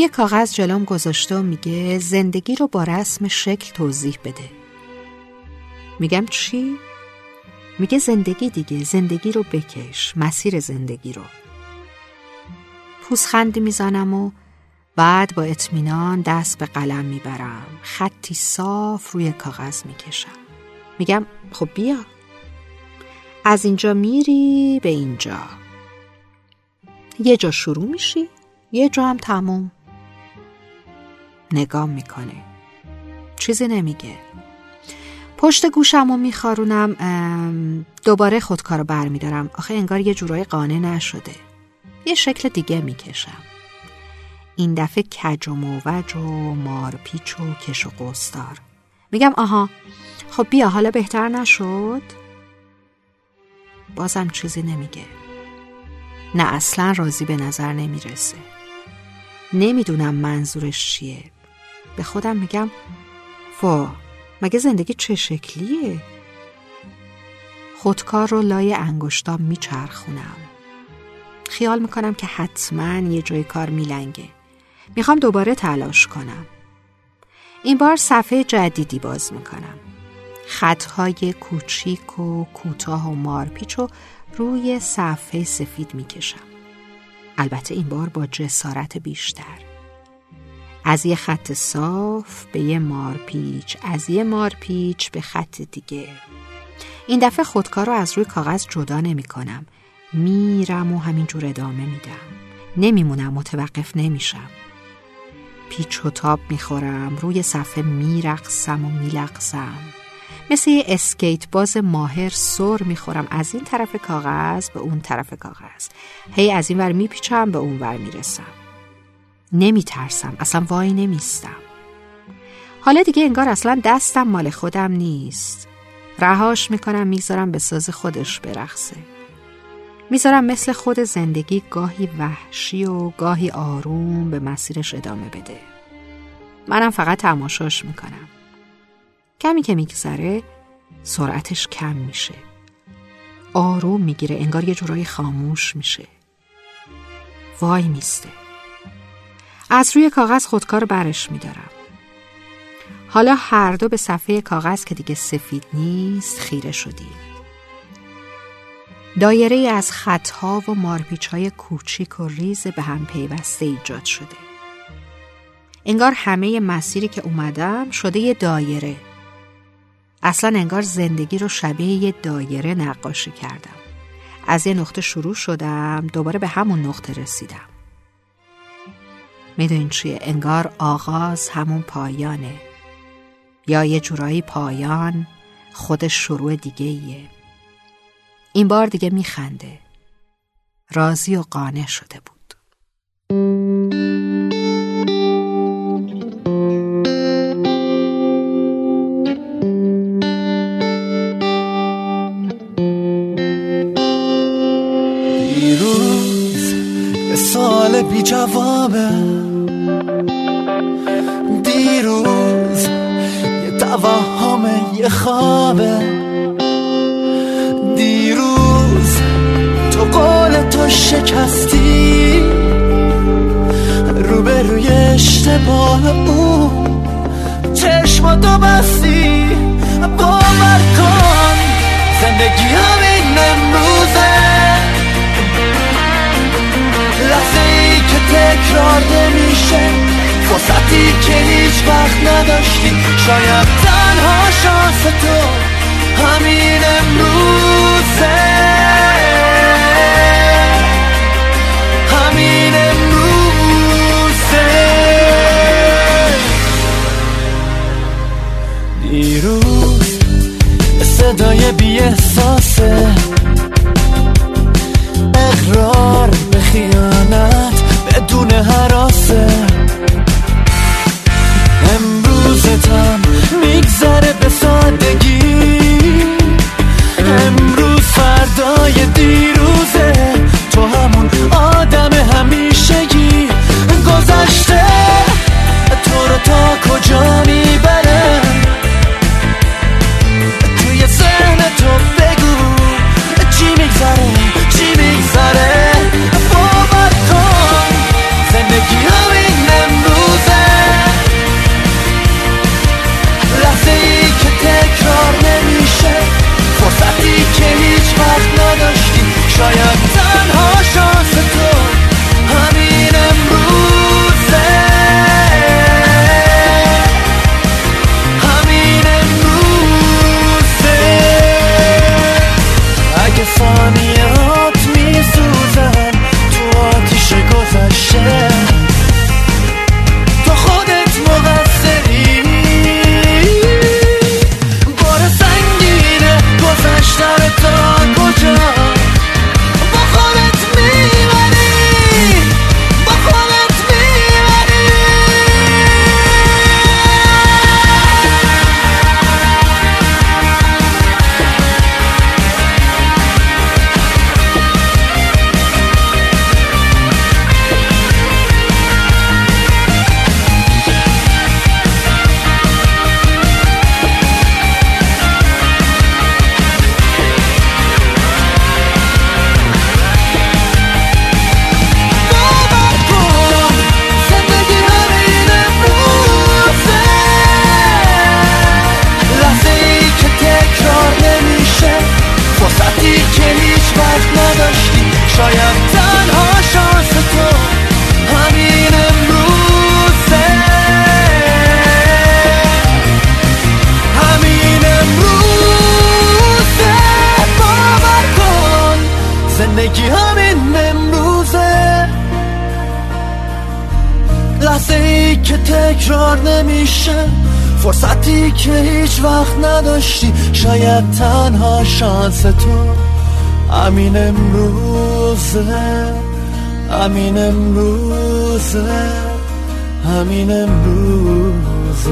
یه کاغذ جلوم گذاشته و میگه زندگی رو با رسم شکل توضیح بده. میگم چی؟ میگه زندگی دیگه زندگی رو بکش مسیر زندگی رو. پوسخندی می‌زنم و بعد با اطمینان دست به قلم می‌برم. خطی صاف روی کاغذ می‌کشم. میگم خب بیا. از اینجا میری به اینجا. یه جا شروع میشی یه جا هم تموم. نگام می‌کنه. چیزی نمیگه. پشت گوشم رو میخارونم دوباره خودکارو برمیدارم. آخه انگار یه جورای قانع نشده. یه شکل دیگه می‌کشم. این دفعه کج و موج و مارپیچ و کش و قستار میگم آها خب بیا حالا بهتر نشد؟ بازم چیزی نمیگه. نه اصلا راضی به نظر نمی‌رسه. نمی‌دونم منظورش چیه. به خودم میگم وا مگه زندگی چه شکلیه؟ خودکار رو لای انگشتام میچرخونم. خیال می‌کنم که حتما یه جای کار میلنگه. می‌خوام دوباره تلاش کنم. این بار صفحه جدیدی باز می‌کنم. خطهای کوچیک و کوتاه و مارپیچ و روی صفحه سفید می‌کشم. البته این بار با جسارت بیشتر. از یه خط صاف به یه مارپیچ از یه مارپیچ به خط دیگه. این دفعه خودکار رو از روی کاغذ جدا نمی کنم. میرم و همینجور ادامه میدم. نمیمونم متوقف نمیشم. پیچ و تاب می‌خورم روی صفحه میرقصم و میلقصم مثل یه اسکیت باز ماهر سر می‌خورم. از این طرف کاغذ به اون طرف کاغذ. هی از این ور میپیچم به اون ور می‌رسم. نمیترسم. اصلا وای نمیستم. حالا دیگه انگار اصلا دستم مال خودم نیست. رهاش می‌کنم می‌ذارم به ساز خودش برقصه. می‌ذارم مثل خود زندگی گاهی وحشی و گاهی آروم به مسیرش ادامه بده. منم فقط تماشاش می‌کنم. کمی که میگذره سرعتش کم میشه. آروم می‌گیره انگار یه جورایی خاموش میشه. وای میسته. از روی کاغذ خودکار برش میدارم. حالا هر دو به صفحه کاغذ که دیگه سفید نیست خیره شدیم. دایره از خطها و مارپیچ های کوچیک و ریز به هم پیوسته ایجاد شده. انگار همه مسیری که اومدم شده یه دایره. اصلا انگار زندگی رو شبیه یه دایره نقاشی کردم. از یه نقطه شروع شدم دوباره به همون نقطه رسیدم. می‌دونین چیه؟ انگار آغاز همون پایانه. یا یه جورایی پایان خودش شروع دیگه ایه. این بار دیگه میخنده. راضی و قانع شده بود. دیروز سال بی جوابه. دیروز یه توهم یه خوابه. شکستی. روبروی اشتباه او. چشماتو بستی. باور کن. فرصتی که هیچ وقت نداشتی شاید تنها شانس تو همین امروزه. صدای بی احساسه لحظه ای که تکرار نمیشه فرصتی که هیچ وقت نداشتی. شاید تنها شانس تو امین امروزه امین امروزه امین امروزه.